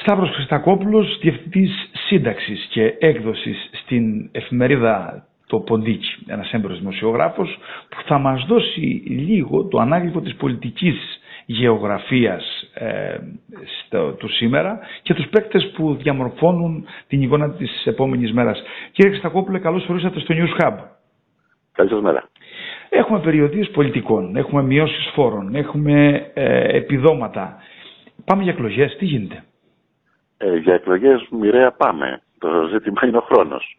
Σταύρος Χριστακόπουλος, Διευθυντής Σύνταξης και Έκδοσης στην εφημερίδα το Ποντίκι, ένας έμπρος δημοσιογράφος που θα μας δώσει λίγο το ανάγλυφο της πολιτικής γεωγραφίας ε, στο, του σήμερα και τους παίκτες που διαμορφώνουν την εικόνα της επόμενης μέρας. Κύριε Χριστακόπουλε, καλώς ορίσατε στο News Hub. Καλή σας μέρα. Έχουμε περιοδίες πολιτικών, έχουμε μειώσεις φόρων, έχουμε ε, επιδόματα. Πάμε για εκλογές, τι γίνεται; Ε, για εκλογές μοιραία πάμε. Το ζήτημα είναι ο χρόνος.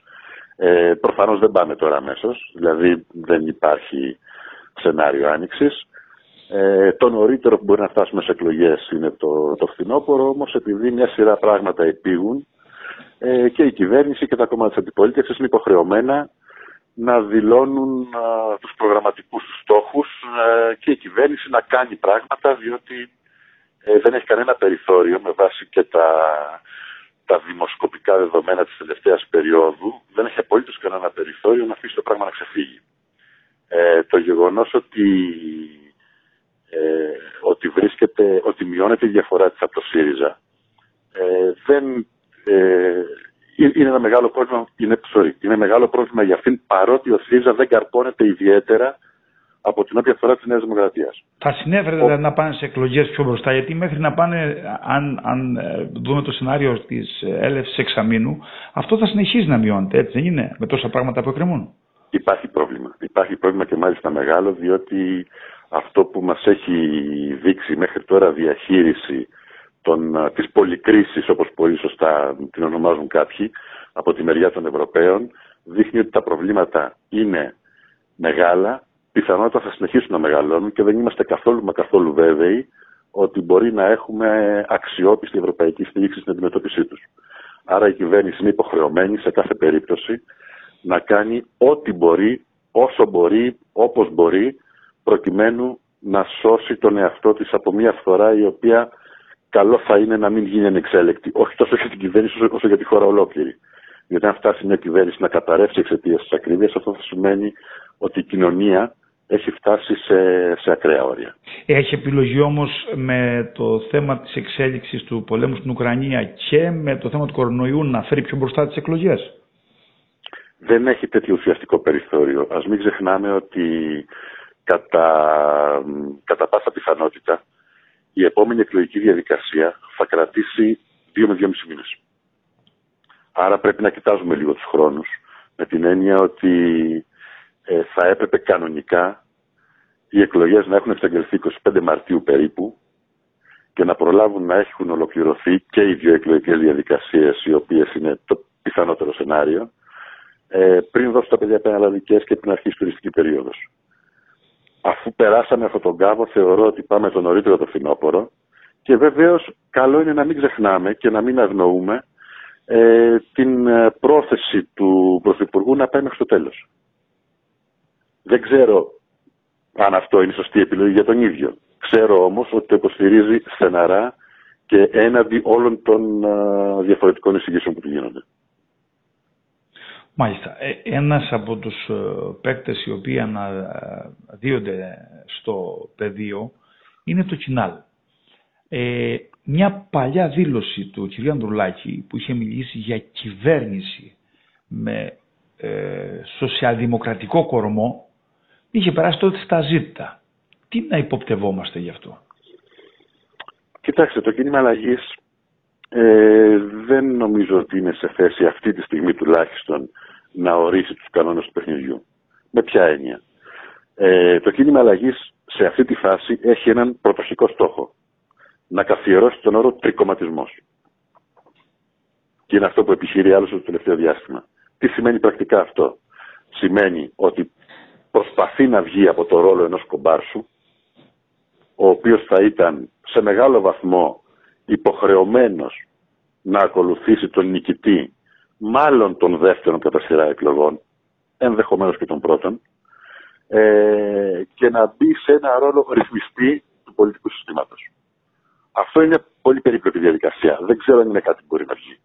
Ε, Προφανώς δεν πάμε τώρα αμέσως, δηλαδή δεν υπάρχει σενάριο άνοιξης. Ε, το νωρίτερο που μπορεί να φτάσουμε σε εκλογές είναι το, το φθινόπωρο, όμως επειδή μια σειρά πράγματα επίγουν ε, και η κυβέρνηση και τα κόμματα της αντιπολίτευσης είναι υποχρεωμένα να δηλώνουν α, τους προγραμματικούς τους στόχους α, και η κυβέρνηση να κάνει πράγματα διότι ε, δεν έχει κανένα περιθώριο με βάση και τα, τα δημοσκοπικά δεδομένα της τελευταίας περίοδου δεν έχει απολύτως κανένα περιθώριο να αφήσει το πράγμα να ξεφύγει. Ε, το γεγονός ότι, ε, ότι βρίσκεται, ότι μειώνεται η διαφορά της από το ΣΥΡΙΖΑ ε, δεν ε, είναι ένα μεγάλο πρόβλημα, είναι, sorry, είναι μεγάλο πρόβλημα για αυτήν παρότι ο ΣΥΡΙΖΑ δεν καρπώνεται ιδιαίτερα από την όποια φορά της Νέας Δημοκρατίας. Θα συνέφερε ο... δηλαδή, να πάνε σε εκλογές πιο μπροστά, γιατί μέχρι να πάνε, αν, αν ε, δούμε το σενάριο της έλευσης εξαμήνου, αυτό θα συνεχίζει να μειώνεται, έτσι δεν είναι, με τόσα πράγματα που εκκρεμούν. Υπάρχει πρόβλημα. Υπάρχει πρόβλημα και μάλιστα μεγάλο, διότι αυτό που μας έχει δείξει μέχρι τώρα διαχείριση των, ε, της πολυκρίσης, όπως πολύ σωστά την ονομάζουν κάποιοι, από τη μεριά των Ευρωπαίων, δείχνει ότι τα προβλήματα είναι μεγάλα, πιθανότατα θα συνεχίσουν να μεγαλώνουν και δεν είμαστε καθόλου μα καθόλου βέβαιοι ότι μπορεί να έχουμε αξιόπιστη ευρωπαϊκή στήριξη στην αντιμετώπιση τους. Άρα η κυβέρνηση είναι υποχρεωμένη σε κάθε περίπτωση να κάνει ό,τι μπορεί, όσο μπορεί, όπως μπορεί, προκειμένου να σώσει τον εαυτό της από μια φθορά η οποία καλό θα είναι να μην γίνει ανεξέλεκτη. Όχι τόσο για την κυβέρνηση όσο για τη χώρα ολόκληρη. Γιατί αν φτάσει μια κυβέρνηση να καταρρεύσει εξαιτίας της ακρίβειας, αυτό θα σημαίνει ότι η κοινωνία έχει φτάσει σε, σε ακραία όρια. Έχει επιλογή όμως με το θέμα της εξέλιξης του πολέμου στην Ουκρανία και με το θέμα του κορονοϊού να φέρει πιο μπροστά τις εκλογές. Δεν έχει τέτοιο ουσιαστικό περιθώριο. Ας μην ξεχνάμε ότι κατά, κατά πάσα πιθανότητα η επόμενη εκλογική διαδικασία θα κρατήσει δύο με δύο μισή μήνες. Άρα πρέπει να κοιτάζουμε λίγο τους χρόνους με την έννοια ότι ε, θα έπρεπε κανονικά οι εκλογές να έχουν εξαγγελθεί 25 Μαρτίου περίπου και να προλάβουν να έχουν ολοκληρωθεί και οι δύο εκλογικές διαδικασίες οι οποίες είναι το πιθανότερο σενάριο ε, πριν δώσουν τα παιδιά επαναλλαδικές και πριν αρχίσει η τουριστική περίοδος. Αφού περάσαμε αυτόν τον κάβο θεωρώ ότι πάμε το νωρίτερο το φθινόπωρο και βεβαίως καλό είναι να μην ξεχνάμε και να μην αγνοούμε ε, την ε, πρόθεση του Πρωθυπουργού να πάει μέχρι το τέλος. Δεν ξέρω αν αυτό είναι σωστή επιλογή για τον ίδιο. Ξέρω όμως ότι το υποστηρίζει στεναρά και έναντι όλων των διαφορετικών εισηγήσεων που του γίνονται. Μάλιστα. Ε, ένας από τους ε, παίκτες οι οποίοι αναδύονται στο πεδίο είναι το Κινάλ. Ε, μια παλιά δήλωση του κ. Ανδρουλάκη που είχε μιλήσει για κυβέρνηση με ε, σοσιαλδημοκρατικό κορμό είχε περάσει τότε στα ζήτα. Τι να υποπτευόμαστε γι' αυτό; Κοιτάξτε, το κίνημα αλλαγής ε, δεν νομίζω ότι είναι σε θέση αυτή τη στιγμή τουλάχιστον να ορίσει τους κανόνες του παιχνιδιού. Με ποια έννοια; Ε, το κίνημα αλλαγής σε αυτή τη φάση έχει έναν πρωτοσικό στόχο. Να καθιερώσει τον όρο τρικοματισμός. Και είναι αυτό που επιχειρεί άλλο το τελευταίο διάστημα. Τι σημαίνει πρακτικά αυτό; Σημαίνει ότι προσπαθεί να βγει από το ρόλο ενός κομπάρσου, ο οποίος θα ήταν σε μεγάλο βαθμό υποχρεωμένος να ακολουθήσει τον νικητή, μάλλον τον δεύτερον κατά σειρά εκλογών, ενδεχομένως και τον πρώτον, ε, και να μπει σε ένα ρόλο ρυθμιστή του πολιτικού συστήματος. Αυτό είναι πολύ περίπλοκη διαδικασία. Δεν ξέρω αν είναι κάτι που μπορεί να βγει.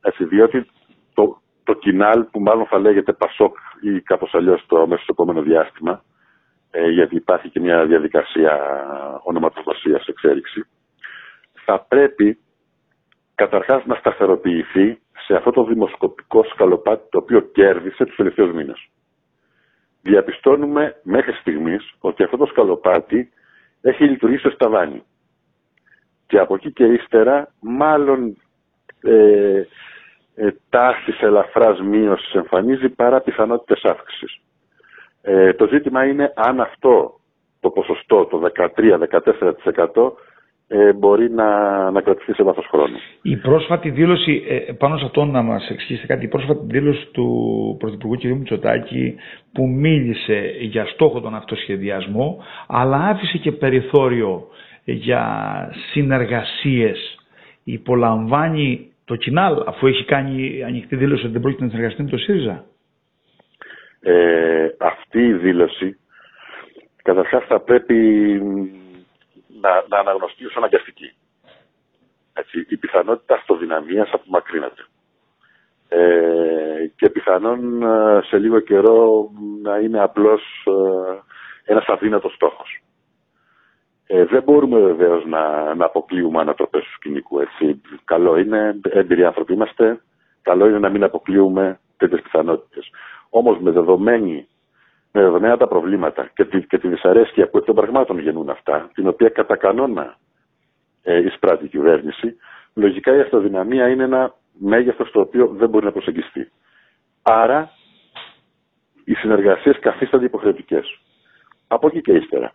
Έτσι, διότι το, το κοινάλ που μάλλον θα λέγεται Πασόκ ή κάπως αλλιώς το μέσα στο επόμενο διάστημα, ε, γιατί υπάρχει και μια διαδικασία ονοματοδοσίας εξέλιξη, θα πρέπει καταρχάς να σταθεροποιηθεί σε αυτό το δημοσκοπικό σκαλοπάτι το οποίο κέρδισε τους τελευταίους μήνες. Διαπιστώνουμε μέχρι στιγμής ότι αυτό το σκαλοπάτι έχει λειτουργήσει στο σταβάνι. Και από εκεί και ύστερα μάλλον ε, ε, τάσεις ελαφράς μείωσης εμφανίζει παρά πιθανότητες αύξησης. Ε, το ζήτημα είναι αν αυτό το ποσοστό, το 13-14% ε, μπορεί να, να κρατηθεί σε βάθος χρόνου. Η πρόσφατη δήλωση, ε, πάνω σε αυτό να μας εξηγήσετε κάτι, η πρόσφατη δήλωση του Πρωθυπουργού κ. Μητσοτάκη που μίλησε για στόχο τον αυτοσχεδιασμό αλλά άφησε και περιθώριο για συνεργασίες υπολαμβάνει το Κινάλ αφού έχει κάνει ανοιχτή δήλωση ότι δεν πρόκειται να συνεργαστεί με το ΣΥΡΙΖΑ; Ε, αυτή η δήλωση καταρχάς θα πρέπει να, να αναγνωστεί ως αναγκαστική. Έτσι, η πιθανότητα αυτοδυναμίας απομακρύνεται. Ε, και πιθανόν ε, σε λίγο καιρό να είναι απλώς ε, ένας αδύνατος στόχος. Ε, δεν μπορούμε βεβαίως να, να αποκλείουμε ανατροπές του σκηνικού. Έτσι. Καλό είναι, έμπειροι άνθρωποι είμαστε, καλό είναι να μην αποκλείουμε τέτοιες πιθανότητες. Όμως με δεδομένη με δεδομένα τα προβλήματα και τη, και τη δυσαρέσκεια που εκ των πραγμάτων γεννούν αυτά, την οποία κατά κανόνα ε, εισπράττει η κυβέρνηση, λογικά η αυτοδυναμία είναι ένα μέγεθος το οποίο δεν μπορεί να προσεγγιστεί. Άρα, οι συνεργασίες καθίστανται υποχρεωτικές. Από εκεί και ύστερα.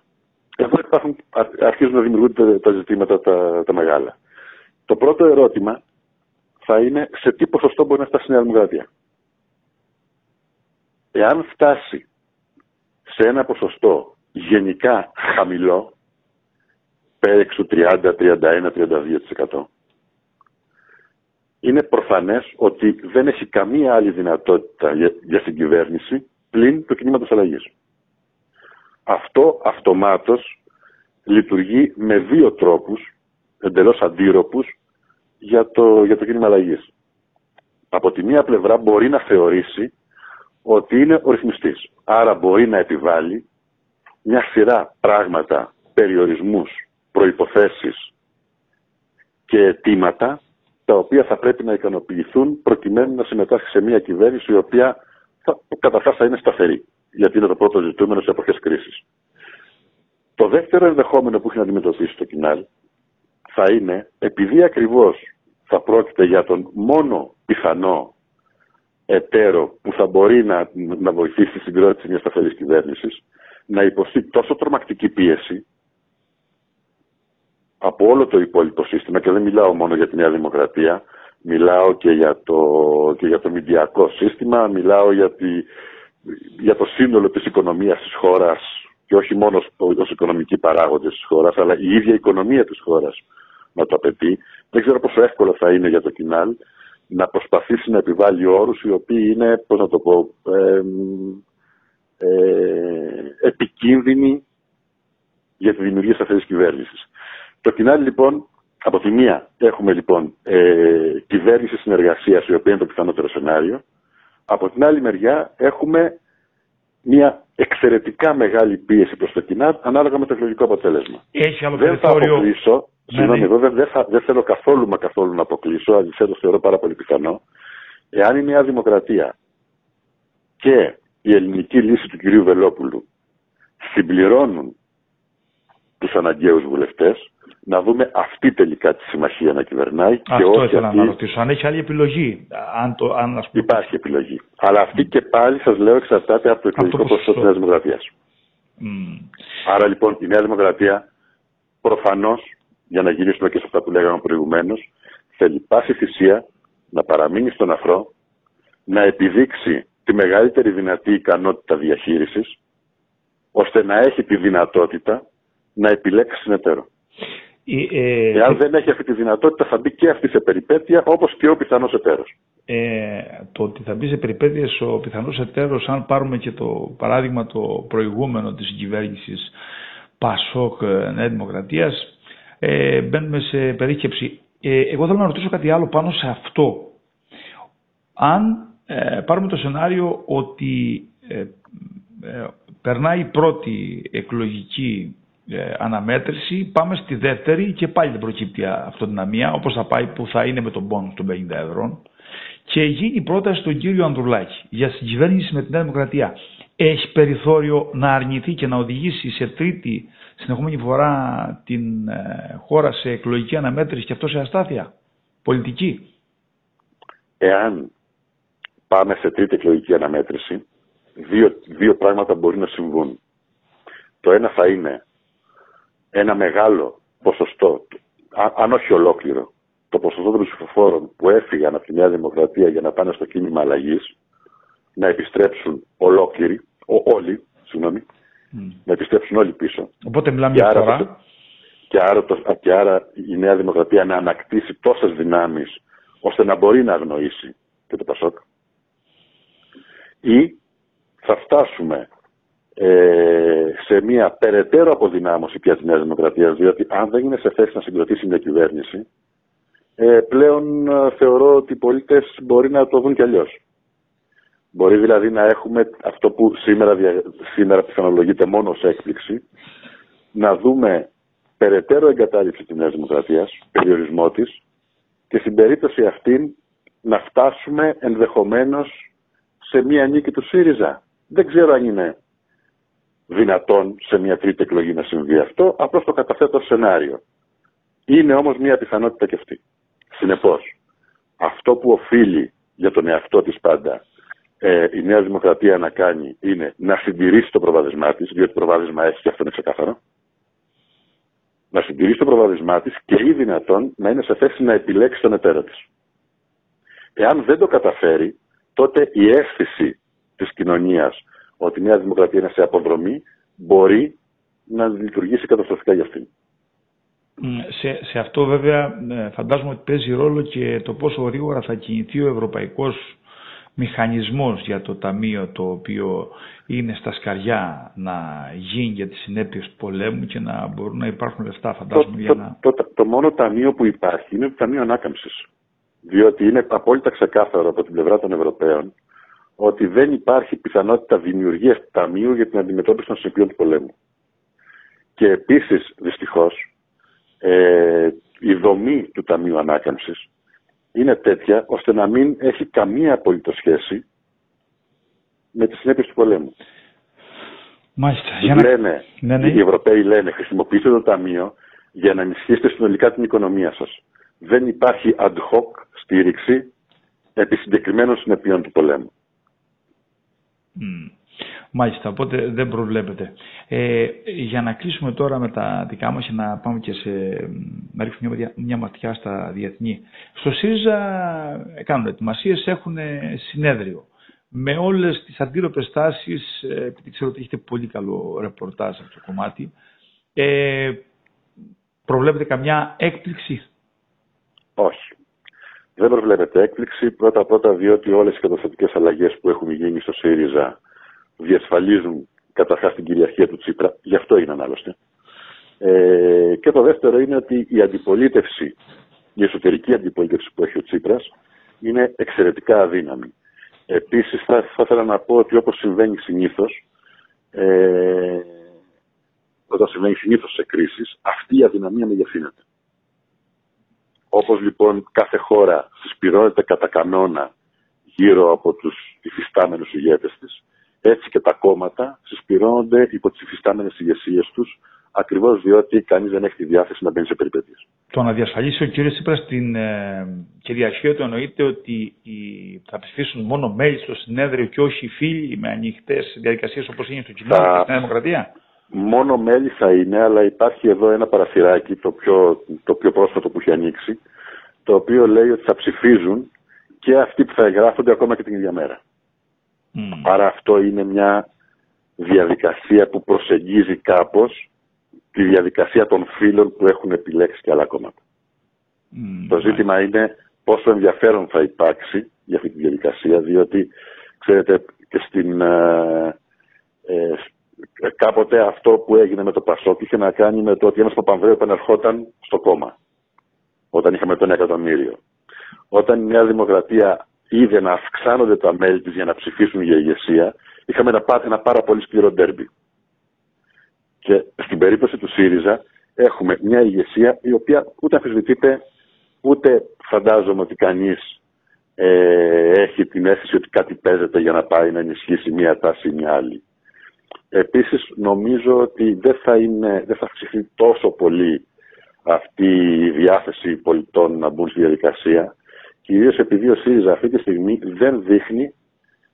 Εδώ υπάρχουν, αρχίζουν να δημιουργούνται τα ζητήματα τα, τα μεγάλα. Το πρώτο ερώτημα θα είναι σε τι ποσοστό μπορεί να φτάσει η Νέα Δημοκρατία. Εάν φτάσει σε ένα ποσοστό γενικά χαμηλό, πέριξου 30, 31, 32%, είναι προφανές ότι δεν έχει καμία άλλη δυνατότητα για, για συγκυβέρνηση πλην το κινήματος αλλαγής. Αυτό αυτομάτως λειτουργεί με δύο τρόπους, εντελώς αντίρροπους, για το, για το κίνημα αλλαγής. Από τη μία πλευρά μπορεί να θεωρήσει ότι είναι ο ρυθμιστής. Άρα μπορεί να επιβάλλει μια σειρά πράγματα, περιορισμούς, προϋποθέσεις και αιτήματα τα οποία θα πρέπει να ικανοποιηθούν προκειμένου να συμμετάσχει σε μια κυβέρνηση η οποία θα, καταρχάς θα είναι σταθερή. Γιατί είναι το πρώτο ζητούμενο σε εποχές κρίσης. Το δεύτερο ενδεχόμενο που έχει να αντιμετωπίσει το κοινάλ θα είναι, επειδή ακριβώς θα πρόκειται για τον μόνο πιθανό εταίρο που θα μπορεί να, να βοηθήσει στη συγκρότηση μιας σταθερής κυβέρνησης, να υποστεί τόσο τρομακτική πίεση από όλο το υπόλοιπο σύστημα και δεν μιλάω μόνο για τη Νέα Δημοκρατία, μιλάω και για το, και για το μηντιακό σύστημα, μιλάω για, τη, για το σύνολο της οικονομίας της χώρας και όχι μόνο ως οικονομικοί παράγοντες της χώρας, αλλά η ίδια οικονομία της χώρας να το απαιτεί. Δεν ξέρω πόσο εύκολο θα είναι για το κοινάλ να προσπαθήσει να επιβάλλει όρους οι οποίοι είναι, πώς να το πω, ε, ε, επικίνδυνοι για τη δημιουργία σταθερής κυβέρνησης. Το κοινάλι λοιπόν, από τη μία έχουμε λοιπόν ε, κυβέρνηση συνεργασίας η οποία είναι το πιθανότερο σενάριο. Από την άλλη μεριά έχουμε μια εξαιρετικά μεγάλη πίεση προς το κοινά ανάλογα με το εκλογικό αποτέλεσμα. Έχει άλλο δεν θα αποκλείσω, ναι, συγγνώμη, ναι. εγώ δεν, θα, δεν θέλω καθόλου μα καθόλου να αποκλείσω, αντιθέτω θεωρώ πάρα πολύ πιθανό, εάν η Νέα Δημοκρατία και η ελληνική λύση του κυρίου Βελόπουλου συμπληρώνουν τους αναγκαίους βουλευτές, να δούμε αυτή τελικά τη συμμαχία να κυβερνάει. Αυτό και όχι ήθελα αυτή... να ρωτήσω. Αν έχει άλλη επιλογή. Αν το, αν, ας πούμε... Υπάρχει επιλογή. Αλλά αυτή και πάλι σας λέω εξαρτάται από το εκλογικό ποσοστό της Νέας Δημοκρατίας. Mm. Άρα λοιπόν η Νέα Δημοκρατία προφανώς, για να γυρίσουμε και σε αυτά που λέγαμε προηγουμένως, θέλει πάση θυσία να παραμείνει στον αφρό, να επιδείξει τη μεγαλύτερη δυνατή ικανότητα διαχείρισης, ώστε να έχει τη δυνατότητα να επιλέξει συνεταίρο. Ε, Εάν δεν έχει αυτή τη δυνατότητα θα μπει και αυτή σε περιπέτεια όπως και ο πιθανός εταίρος. Ε, το ότι θα μπει σε περιπέτειες ο πιθανός εταίρος, αν πάρουμε και το παράδειγμα το προηγούμενο της κυβέρνησης Πασόκ ε, Νέα Δημοκρατίας, ε, μπαίνουμε σε περίσκεψη. Ε, εγώ θέλω να ρωτήσω κάτι άλλο πάνω σε αυτό. Αν ε, πάρουμε το σενάριο ότι περνάει η πρώτη εκλογική ε, αναμέτρηση, πάμε στη δεύτερη και πάλι δεν προκύπτει αυτοδυναμία, όπως θα πάει που θα είναι με τον πόνο των 50 ευρώ. Και γίνει πρόταση στον κύριο Ανδρουλάκη για συγκυβέρνηση με την Νέα Δημοκρατία. Έχει περιθώριο να αρνηθεί και να οδηγήσει σε τρίτη συνεχόμενη φορά την ε, χώρα σε εκλογική αναμέτρηση και αυτό σε αστάθεια πολιτική. Εάν πάμε σε τρίτη εκλογική αναμέτρηση, δύο, δύο πράγματα μπορεί να συμβούν. Το ένα θα είναι ένα μεγάλο ποσοστό, αν όχι ολόκληρο, το ποσοστό των ψηφοφόρων που έφυγαν από τη Νέα Δημοκρατία για να πάνε στο κίνημα αλλαγής, να επιστρέψουν ολόκληροι, ο, όλοι, συγγνώμη, να επιστρέψουν όλοι πίσω. Οπότε μιλάμε για φορά. Και άρα, και άρα η Νέα Δημοκρατία να ανακτήσει τόσες δυνάμεις ώστε να μπορεί να αγνοήσει και το Πασόκ. Ή θα φτάσουμε ε, σε μια περαιτέρω αποδυνάμωση πια της Νέας Δημοκρατίας, διότι αν δεν είναι σε θέση να συγκροτήσει μια κυβέρνηση, ε, πλέον ε, θεωρώ ότι οι πολίτες μπορεί να το δουν κι αλλιώς. Μπορεί δηλαδή να έχουμε αυτό που σήμερα, σήμερα πιθανολογείται μόνο ως έκπληξη, να δούμε περαιτέρω εγκατάλειψη της Νέας Δημοκρατίας, περιορισμό της, και στην περίπτωση αυτή να φτάσουμε ενδεχομένως σε μία νίκη του ΣΥΡΙΖΑ. Δεν ξέρω αν είναι δυνατόν σε μια τρίτη εκλογή να συμβεί αυτό, απλώς το καταθέτω σενάριο. Είναι όμως μια πιθανότητα και αυτή. Συνεπώς, αυτό που οφείλει για τον εαυτό της πάντα ε, η Νέα Δημοκρατία να κάνει είναι να συντηρήσει το προβάδισμά της, διότι το προβάδισμα έχει και αυτό είναι ξεκάθαρο, να συντηρήσει το προβάδισμά της και ή δυνατόν να είναι σε θέση να επιλέξει τον εταίρο της. Εάν δεν το καταφέρει, τότε η αίσθηση της κοινωνίας ότι η Νέα Δημοκρατία είναι σε αποδρομή, μπορεί να λειτουργήσει καταστροφικά για αυτήν. Σε, σε αυτό βέβαια ε, φαντάζομαι ότι παίζει ρόλο και το πόσο γρήγορα θα κινηθεί ο ευρωπαϊκός μηχανισμός για το ταμείο το οποίο είναι στα σκαριά να γίνει για τις συνέπειες του πολέμου και να μπορούν να υπάρχουν λεφτά φαντάζομαι το, για να... Το, το, το, μόνο ταμείο που υπάρχει είναι το Ταμείο Ανάκαμψης. Διότι είναι απόλυτα ξεκάθαρο από την πλευρά των Ευρωπαίων ότι δεν υπάρχει πιθανότητα δημιουργίας ταμείου για την αντιμετώπιση των συνεπειών του πολέμου. Και επίσης, δυστυχώς, ε, η δομή του Ταμείου Ανάκαμψης είναι τέτοια ώστε να μην έχει καμία απολύτως σχέση με τις συνέπειες του πολέμου. Μάλιστα. Λένε, ναι, ναι. Οι Ευρωπαίοι λένε χρησιμοποιήστε το Ταμείο για να ενισχύσετε συνολικά την οικονομία σας. Δεν υπάρχει ad hoc στήριξη επί συγκεκριμένων συνεπειών του πολέμου. Μάλιστα, οπότε δεν προβλέπετε. Ε, για να κλείσουμε τώρα με τα δικά μας και να πάμε και σε, να ρίξουμε μια, μια ματιά στα διεθνή. Στο ΣΥΡΙΖΑ κάνουν ετοιμασίες, έχουν συνέδριο. Με όλες τις αντίρροπες τάσεις, ε, επειδή ξέρω ότι έχετε πολύ καλό ρεπορτάζ αυτό το κομμάτι, ε, προβλέπετε καμιά έκπληξη; Όχι. Δεν προβλέπεται έκπληξη. Πρώτα-πρώτα διότι όλες οι καταστατικές αλλαγές που έχουν γίνει στο ΣΥΡΙΖΑ διασφαλίζουν καταρχάς την κυριαρχία του Τσίπρα. Γι' αυτό έγιναν άλλωστε. Ε, και το δεύτερο είναι ότι η αντιπολίτευση, η εσωτερική αντιπολίτευση που έχει ο Τσίπρας είναι εξαιρετικά αδύναμη. Επίσης θα, θα ήθελα να πω ότι όπως συμβαίνει συνήθως, ε, όταν συμβαίνει συνήθως σε κρίσεις, αυτή η αδυναμία μεγεθύνεται. Όπως λοιπόν κάθε χώρα συσπηρώνεται κατά κανόνα γύρω από τους υφιστάμενους ηγέτες της, έτσι και τα κόμματα συσπηρώνονται υπό τις υφιστάμενες ηγεσίες τους, ακριβώς διότι κανείς δεν έχει τη διάθεση να μπαίνει σε περιπέτειες. Το να διασφαλίσει ο κ. Σύπρας την ε, κυριαρχία του εννοείται ότι οι, θα ψηφίσουν μόνο μέλη στο συνέδριο και όχι οι φίλοι με ανοιχτές διαδικασίες όπως είναι στο κοινό θα... στην Δημοκρατία; Μόνο μέλη θα είναι, αλλά υπάρχει εδώ ένα παραθυράκι, το πιο, το πιο πρόσφατο που έχει ανοίξει, το οποίο λέει ότι θα ψηφίζουν και αυτοί που θα εγγράφονται ακόμα και την ίδια μέρα. Mm. Άρα αυτό είναι μια διαδικασία που προσεγγίζει κάπως τη διαδικασία των φίλων που έχουν επιλέξει και άλλα κόμματα. Το ζήτημα είναι πόσο ενδιαφέρον θα υπάρξει για αυτή τη διαδικασία, διότι ξέρετε και στην, ε, ε κάποτε αυτό που έγινε με το Πασόκ είχε να κάνει με το ότι ένας Παπανδρέου επανερχόταν στο κόμμα. Όταν είχαμε τον εκατομμύριο. Όταν η Νέα Δημοκρατία είδε να αυξάνονται τα μέλη της για να ψηφίσουν για ηγεσία, είχαμε ένα, ένα πάρα πολύ σκληρό ντέρμπι. Και στην περίπτωση του ΣΥΡΙΖΑ έχουμε μια ηγεσία η οποία ούτε αμφισβητείται, ούτε φαντάζομαι ότι κανείς ε, έχει την αίσθηση ότι κάτι παίζεται για να πάει να ενισχύσει μια τάση ή μια άλλη. Επίσης νομίζω ότι δεν θα, είναι, δεν θα αυξηθεί τόσο πολύ αυτή η διάθεση πολιτών να μπουν στη διαδικασία κυρίως επειδή ο ΣΥΡΙΖΑ αυτή τη στιγμή δεν δείχνει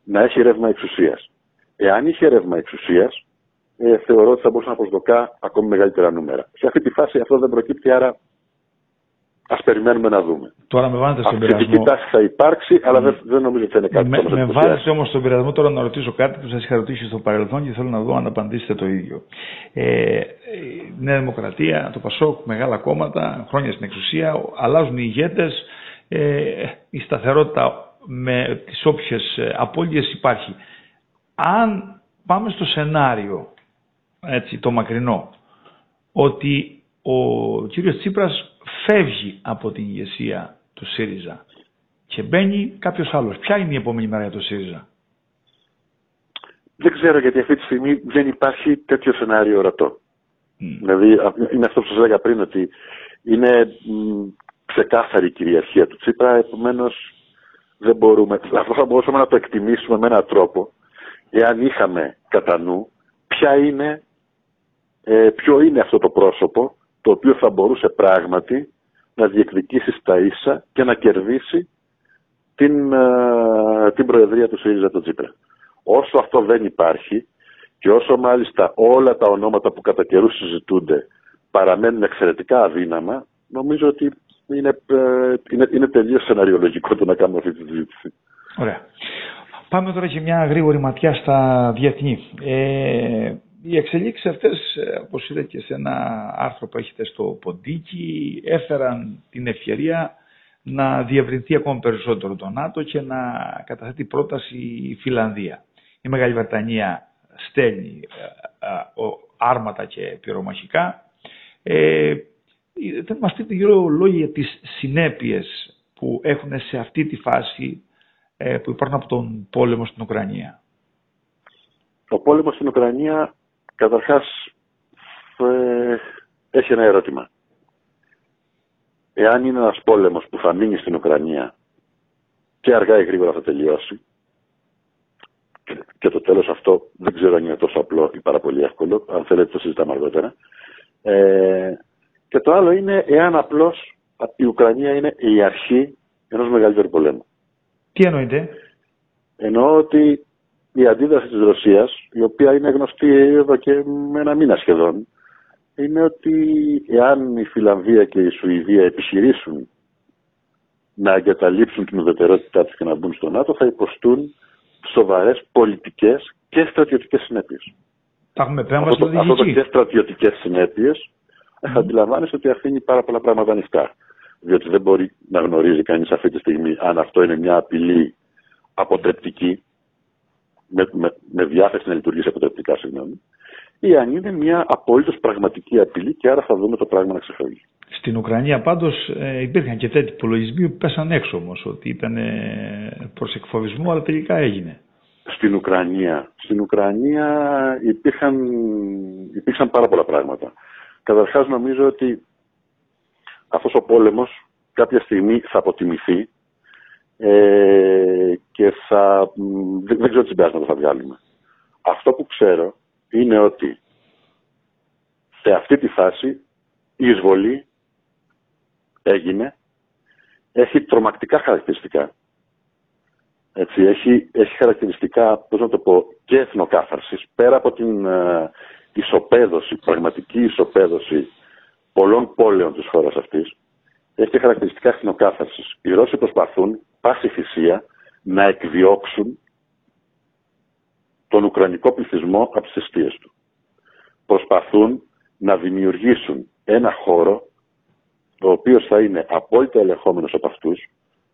να έχει ρεύμα εξουσίας. Εάν είχε ρεύμα εξουσίας, ε, θεωρώ ότι θα μπορούσε να προσδοκά ακόμη μεγαλύτερα νούμερα. Σε αυτή τη φάση αυτό δεν προκύπτει, άρα Α περιμένουμε να δούμε. Τώρα με βάλετε στον πειρασμό. Αυτή η τάση θα υπάρξει, αλλά δεν, δεν νομίζω ότι θα είναι κάτι Με, με βάλετε όμως στον πειρασμό τώρα να ρωτήσω κάτι που σας είχα ρωτήσει στο παρελθόν και θέλω να δω αν απαντήσετε το ίδιο. Ε, η Νέα Δημοκρατία, το Πασόκ, μεγάλα κόμματα, χρόνια στην εξουσία, αλλάζουν οι ηγέτες. Ε, η σταθερότητα με τις όποιες ε, απώλειες υπάρχει. Αν πάμε στο σενάριο, έτσι, το μακρινό, ότι ο κύριος Τσίπρας φεύγει από την ηγεσία του ΣΥΡΙΖΑ και μπαίνει κάποιος άλλος. Ποια είναι η επόμενη μέρα για το ΣΥΡΙΖΑ; Δεν ξέρω γιατί αυτή τη στιγμή δεν υπάρχει τέτοιο σενάριο ορατό. Mm. Δηλαδή είναι αυτό που σας έλεγα πριν ότι είναι ξεκάθαρη η κυριαρχία του Τσίπρα, επομένως δεν μπορούμε, αυτό θα μπορούσαμε να το εκτιμήσουμε με έναν τρόπο εάν είχαμε κατά νου ποια είναι, ε, ποιο είναι αυτό το πρόσωπο το οποίο θα μπορούσε πράγματι να διεκδικήσει στα ίσα και να κερδίσει την, ε, την Προεδρία του ΣΥΡΙΖΑ του Τζίπρα. Όσο αυτό δεν υπάρχει και όσο μάλιστα όλα τα ονόματα που κατά καιρού συζητούνται παραμένουν εξαιρετικά αδύναμα, νομίζω ότι είναι, ε, είναι, είναι τελείως σεναριολογικό το να κάνουμε αυτή τη συζήτηση. Ωραία. Πάμε τώρα και μια γρήγορη ματιά στα διεθνή. Ε, οι εξελίξεις αυτές, ε, όπως είδα και σε ένα άρθρο που έχετε στο Ποντίκι, έφεραν την ευκαιρία να διευρυνθεί ακόμα περισσότερο το ΝΑΤΟ και να καταθέτει πρόταση η Φιλανδία. Η Μεγάλη Βρετανία στέλνει ε, ε, άρματα και πυρομαχικά. Ε, θα μας πείτε δύο λόγια για τις συνέπειες που έχουν σε αυτή τη φάση που υπάρχουν από τον πόλεμο στην Ουκρανία. Ο πόλεμος στην Ουκρανία Καταρχάς, ε, έχει ένα ερώτημα. Εάν είναι ένας πόλεμος που θα μείνει στην Ουκρανία και αργά ή γρήγορα θα τελειώσει, και το τέλος αυτό δεν ξέρω αν είναι τόσο απλό ή πάρα πολύ εύκολο, αν θέλετε το συζητάμε αργότερα. Ε, και το άλλο είναι εάν απλώς η Ουκρανία είναι η αρχή ενός μεγαλύτερου πολέμου. Τι εννοείτε; Εννοώ ότι η αντίδραση της Ρωσίας, η οποία είναι γνωστή εδώ και με ένα μήνα σχεδόν, είναι ότι εάν η Φιλανδία και η Σουηδία επιχειρήσουν να εγκαταλείψουν την ουδετερότητά τους και να μπουν στο ΝΑΤΟ, θα υποστούν σοβαρές πολιτικές και στρατιωτικές συνέπειες. Τα έχουμε πέρα αυτό, αυτό το και στρατιωτικές συνέπειες mm. αντιλαμβάνεσαι ότι αφήνει πάρα πολλά πράγματα ανοιχτά. Διότι δεν μπορεί να γνωρίζει κανείς αυτή τη στιγμή αν αυτό είναι μια απειλή αποτρεπτική με, με, με διάθεση να λειτουργήσει αποτελεσματικά, συγγνώμη, ή αν είναι μια απολύτω πραγματική απειλή και άρα θα δούμε το πράγμα να ξεφεύγει. Στην Ουκρανία πάντως ε, υπήρχαν και τέτοιοι υπολογισμοί που πέσαν έξω όμως, ότι ήταν ε, προς εκφοβισμό, αλλά τελικά έγινε. Στην Ουκρανία, στην Ουκρανία υπήρχαν, υπήρξαν πάρα πολλά πράγματα. Καταρχάς νομίζω ότι αυτός ο πόλεμος κάποια στιγμή θα αποτιμηθεί ε, και θα, δεν, δεν ξέρω τι συμπέρασματα θα βγάλουμε. Αυτό που ξέρω είναι ότι σε αυτή τη φάση η εισβολή έγινε, έχει τρομακτικά χαρακτηριστικά. Έτσι, έχει, έχει χαρακτηριστικά, πώς να το πω, και εθνοκάθαρσης, πέρα από την ε, ισοπαίδωση, πραγματική ισοπαίδωση πολλών πόλεων της χώρας αυτής, έχει χαρακτηριστικά εθνοκάθαρσης. Οι Ρώσοι προσπαθούν πάση θυσία να εκδιώξουν τον Ουκρανικό πληθυσμό από τις αιστείες του. Προσπαθούν να δημιουργήσουν ένα χώρο ο οποίος θα είναι απόλυτα ελεγχόμενος από αυτούς,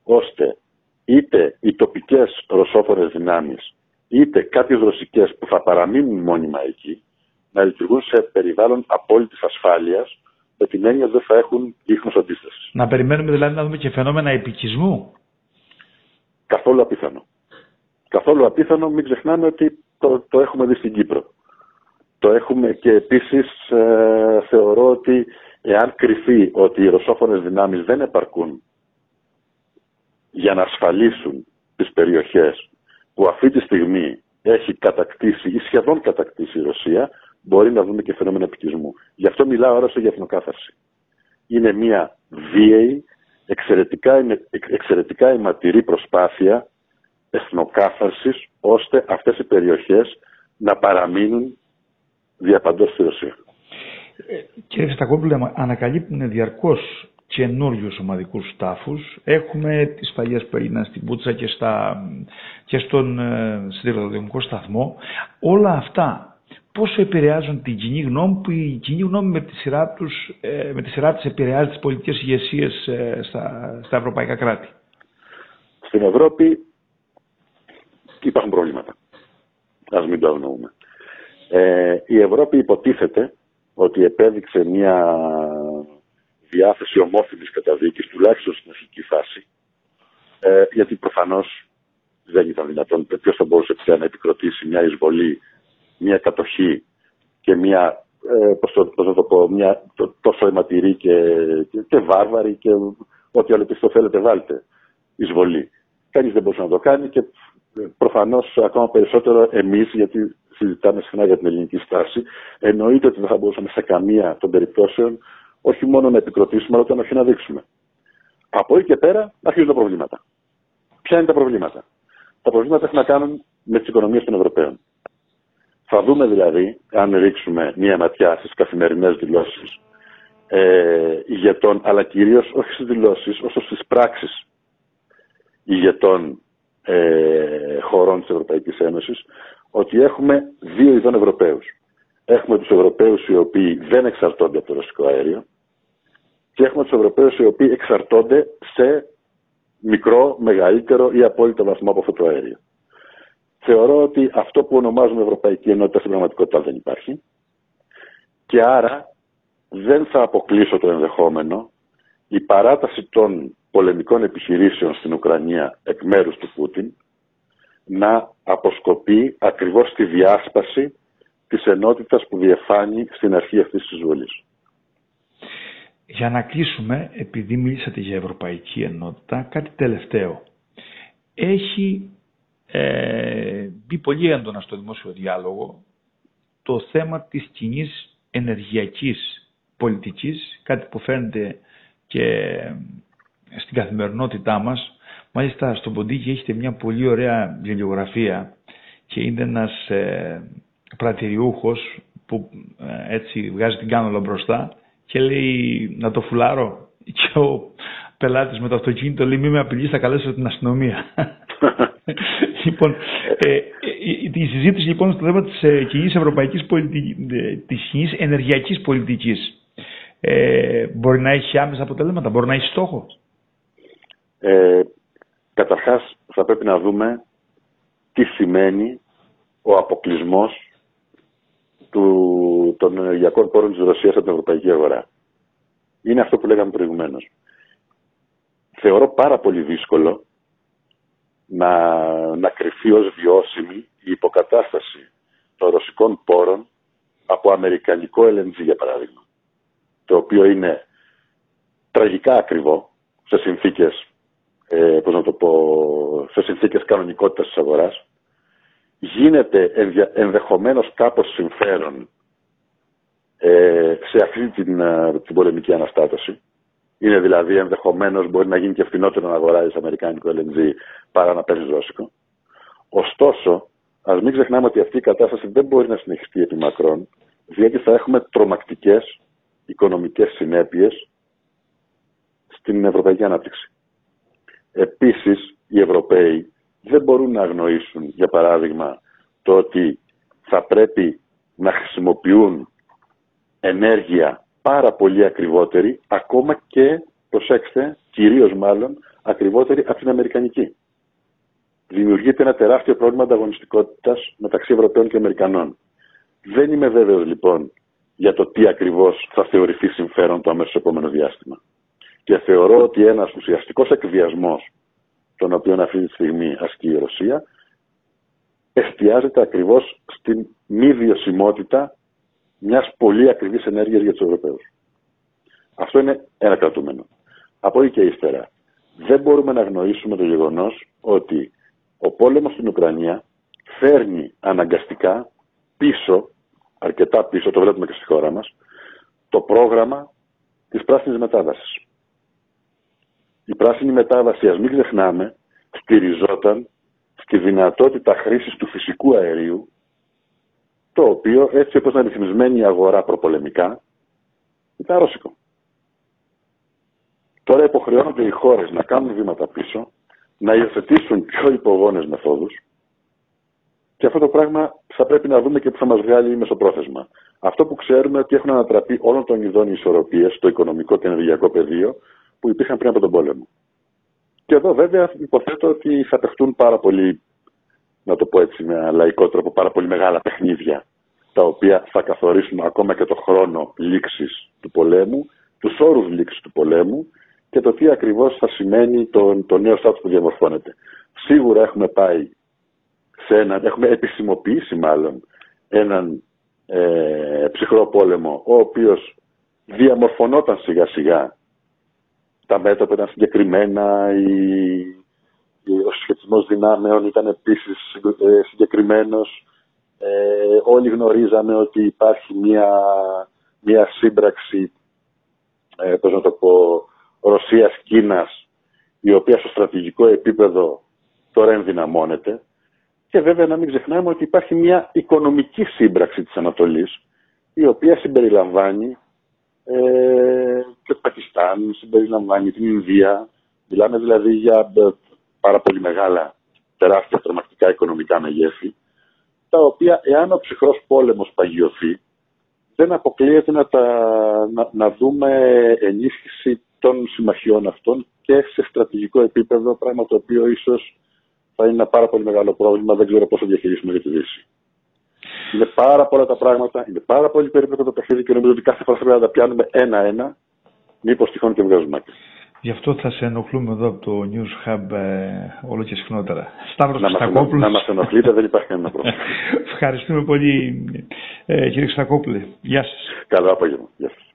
ώστε είτε οι τοπικές ρωσόφωνες δυνάμεις, είτε κάποιες ρωσικές που θα παραμείνουν μόνιμα εκεί, να λειτουργούν σε περιβάλλον απόλυτης ασφάλειας, με την έννοια δεν θα έχουν ίχνος αντίστασης. Να περιμένουμε δηλαδή να δούμε και φαινόμενα επικισμού. Καθόλου απίθανο. Καθόλου απίθανο, μην ξεχνάμε ότι το, το έχουμε δει στην Κύπρο. Το έχουμε και επίσης ε, θεωρώ ότι εάν κρυφεί ότι οι ρωσόφωνες δυνάμεις δεν επαρκούν για να ασφαλίσουν τις περιοχές που αυτή τη στιγμή έχει κατακτήσει ή σχεδόν κατακτήσει η Ρωσία, μπορεί να δούμε και φαινόμενο επικισμού. Γι' αυτό μιλάω τώρα για εθνοκάθαρση. Είναι μια βίαιη, εξαιρετικά, εξαιρετικά αιματηρή προσπάθεια εθνοκάθαρσης, ώστε αυτές οι περιοχές να παραμείνουν διαπαντός στη Ρωσία. Ε, κύριε Φιστακόπουλε, ανακαλύπτουν διαρκώς καινούριους ομαδικούς τάφου. Έχουμε τις παλιές που έγιναν στην Πούτσα και, στα, και στον ε, σταθμό. Όλα αυτά πόσο επηρεάζουν την κοινή γνώμη που η κοινή γνώμη με τη σειρά, τους, ε, με τη σειρά της επηρεάζει τις πολιτικές ηγεσίες ε, στα, στα ευρωπαϊκά κράτη. Στην Ευρώπη υπάρχουν προβλήματα. Ας μην το αγνοούμε. Ε, η Ευρώπη υποτίθεται ότι επέδειξε μια διάθεση ομόφυλης καταδίκης, τουλάχιστον στην αρχική φάση, ε, γιατί προφανώς δεν ήταν δυνατόν. Ποιος θα μπορούσε πια να επικροτήσει μια εισβολή, μια κατοχή και μια, ε, πώς το, πώς το πω, μια τόσο αιματηρή και, και, και βάρβαρη και ό,τι άλλο το θέλετε βάλτε εισβολή. Κανείς δεν μπορούσε να το κάνει και ε, προφανώς ακόμα περισσότερο εμείς, γιατί συζητάμε συχνά για την ελληνική στάση, εννοείται ότι δεν θα μπορούσαμε σε καμία των περιπτώσεων όχι μόνο να επικροτήσουμε, αλλά και να δείξουμε. Από εκεί και πέρα αρχίζουν τα προβλήματα. Ποια είναι τα προβλήματα; Τα προβλήματα έχουν να κάνουν με τις οικονομίες των Ευρωπαίων. Θα δούμε δηλαδή, αν ρίξουμε μία ματιά στις καθημερινές δηλώσεις ε, ηγετών, αλλά κυρίως όχι στις δηλώσεις, όσο στις πράξεις ηγετών ε, χωρών της Ευρωπαϊκής Ένωσης, ότι έχουμε δύο ειδών Ευρωπαίους. Έχουμε τους Ευρωπαίους οι οποίοι δεν εξαρτώνται από το ρωσικό αέριο και έχουμε τους Ευρωπαίους οι οποίοι εξαρτώνται σε μικρό, μεγαλύτερο ή απόλυτο βαθμό από αυτό το αέριο. Θεωρώ ότι αυτό που ονομάζουμε Ευρωπαϊκή Ενότητα στην πραγματικότητα δεν υπάρχει και άρα δεν θα αποκλείσω το ενδεχόμενο η παράταση των πολεμικών επιχειρήσεων στην Ουκρανία εκ μέρους του Πούτιν να αποσκοπεί ακριβώς στη διάσπαση της ενότητας που διεφάνει στην αρχή αυτής της βολής. Για να κλείσουμε, επειδή μίλησατε για Ευρωπαϊκή Ενότητα, κάτι τελευταίο. Έχει ε, μπει πολύ έντονα στο δημόσιο διάλογο το θέμα της κοινή ενεργειακής πολιτικής, κάτι που φαίνεται και στην καθημερινότητά μας. Μάλιστα στον Ποντίκη έχετε μια πολύ ωραία βιβλιογραφία και είναι ένας ε, πρατηριούχος που ε, έτσι βγάζει την κάνολα μπροστά και λέει να το φουλάρω και ο πελάτης με το αυτοκίνητο λέει μη με απειλείς θα καλέσω την αστυνομία. λοιπόν, ε, ε, η συζήτηση λοιπόν στο θέμα της ε, κοινής ευρωπαϊκής πολιτικής, ε, της κοινής ενεργειακής πολιτικής ε, μπορεί να έχει άμεσα αποτελέσματα, μπορεί να έχει στόχο; Ε, καταρχάς θα πρέπει να δούμε τι σημαίνει ο αποκλεισμός του, των ενεργειακών πόρων της Ρωσίας από την ευρωπαϊκή αγορά. Είναι αυτό που λέγαμε προηγουμένως. Θεωρώ πάρα πολύ δύσκολο να, να κρυφεί ως βιώσιμη η υποκατάσταση των ρωσικών πόρων από αμερικανικό LNG για παράδειγμα. Το οποίο είναι τραγικά ακριβό σε συνθήκες, ε, πώς να το πω, σε συνθήκες κανονικότητας της αγοράς γίνεται ενδεχομένως κάπως συμφέρον ε, σε αυτή την, ε, την πολεμική αναστάτωση. Είναι δηλαδή ενδεχομένως μπορεί να γίνει και φθηνότερο να αγοράζεις αμερικάνικο LNG παρά να παίρνει ρώσικο. Ωστόσο, ας μην ξεχνάμε ότι αυτή η κατάσταση δεν μπορεί να συνεχιστεί επί μακρόν, διότι θα έχουμε τρομακτικές οικονομικές συνέπειες στην ευρωπαϊκή ανάπτυξη. Επίσης, οι Ευρωπαίοι δεν μπορούν να αγνοήσουν, για παράδειγμα, το ότι θα πρέπει να χρησιμοποιούν ενέργεια πάρα πολύ ακριβότερη, ακόμα και, προσέξτε, κυρίως μάλλον, ακριβότερη από την Αμερικανική. Δημιουργείται ένα τεράστιο πρόβλημα ανταγωνιστικότητας μεταξύ Ευρωπαίων και Αμερικανών. Δεν είμαι βέβαιος λοιπόν για το τι ακριβώς θα θεωρηθεί συμφέρον το αμέσως επόμενο διάστημα. Και θεωρώ ότι ένας ουσιαστικός εκβιασμός τον οποίο αυτή τη στιγμή ασκεί η Ρωσία, εστιάζεται ακριβώς στην μη βιωσιμότητα μιας πολύ ακριβής ενέργειας για τους Ευρωπαίους. Αυτό είναι ένα κρατούμενο. Από εκεί και ύστερα, δεν μπορούμε να γνωρίσουμε το γεγονός ότι ο πόλεμος στην Ουκρανία φέρνει αναγκαστικά πίσω, αρκετά πίσω, το βλέπουμε και στη χώρα μας, το πρόγραμμα της πράσινης μετάβασης. Η πράσινη μετάβαση, ας μην ξεχνάμε, στηριζόταν στη δυνατότητα χρήσης του φυσικού αερίου, το οποίο έτσι όπως ήταν ρυθμισμένη η αγορά προπολεμικά, ήταν ρώσικο. Τώρα υποχρεώνονται οι χώρες να κάνουν βήματα πίσω, να υιοθετήσουν πιο υπογόνες μεθόδους και αυτό το πράγμα θα πρέπει να δούμε και που θα μας βγάλει μεσοπρόθεσμα. Αυτό που ξέρουμε ότι έχουν ανατραπεί όλων των ειδών οι ισορροπίες στο οικονομικό και ενεργειακό πεδίο που υπήρχαν πριν από τον πόλεμο. Και εδώ βέβαια υποθέτω ότι θα παιχτούν πάρα πολύ, να το πω έτσι με ένα λαϊκό τρόπο, πάρα πολύ μεγάλα παιχνίδια τα οποία θα καθορίσουν ακόμα και το χρόνο λήξης του πολέμου, τους όρους λήξης του πολέμου και το τι ακριβώς θα σημαίνει το, το νέο στάτους που διαμορφώνεται. Σίγουρα έχουμε πάει σε έναν, έχουμε επισημοποιήσει μάλλον έναν ε, ψυχρό πόλεμο ο οποίος διαμορφωνόταν σιγά σιγά τα μέτωπα ήταν συγκεκριμένα, η, ο σχετισμός δυνάμεων ήταν επίσης ε, συγκεκριμένος. Ε, όλοι γνωρίζαμε ότι υπάρχει μια, μια σύμπραξη, ε, πώς να το πω, Ρωσίας-Κίνας, η οποία στο στρατηγικό επίπεδο τώρα ενδυναμώνεται. Και βέβαια να μην ξεχνάμε ότι υπάρχει μια οικονομική σύμπραξη της Ανατολής, η οποία συμπεριλαμβάνει ε, και το Πακιστάν, συμπεριλαμβάνει την Ινδία. Μιλάμε δηλαδή για ε, πάρα πολύ μεγάλα, τεράστια τρομακτικά οικονομικά μεγέθη, τα οποία εάν ο ψυχρός πόλεμος παγιωθεί, δεν αποκλείεται να, τα, να, να δούμε ενίσχυση των συμμαχιών αυτών και σε στρατηγικό επίπεδο, πράγμα το οποίο ίσως θα είναι ένα πάρα πολύ μεγάλο πρόβλημα, δεν ξέρω πώς θα διαχειρίσουμε για τη Δύση. Είναι πάρα πολλά τα πράγματα, είναι πάρα πολύ περίπλοκο το παιχνίδι και νομίζω ότι κάθε φορά πρέπει να τα πιάνουμε ένα-ένα, μήπως τυχόν και βγάζουμε άκρη. Γι' αυτό θα σε ενοχλούμε εδώ από το News Hub ε, όλο και συχνότερα. Σταύρος να Στακόπουλος. Να μας ενοχλείτε, δεν υπάρχει κανένα πρόβλημα. Ευχαριστούμε πολύ ε, κύριε Στακόπουλε. Γεια σας. Καλό απόγευμα. Γεια σας.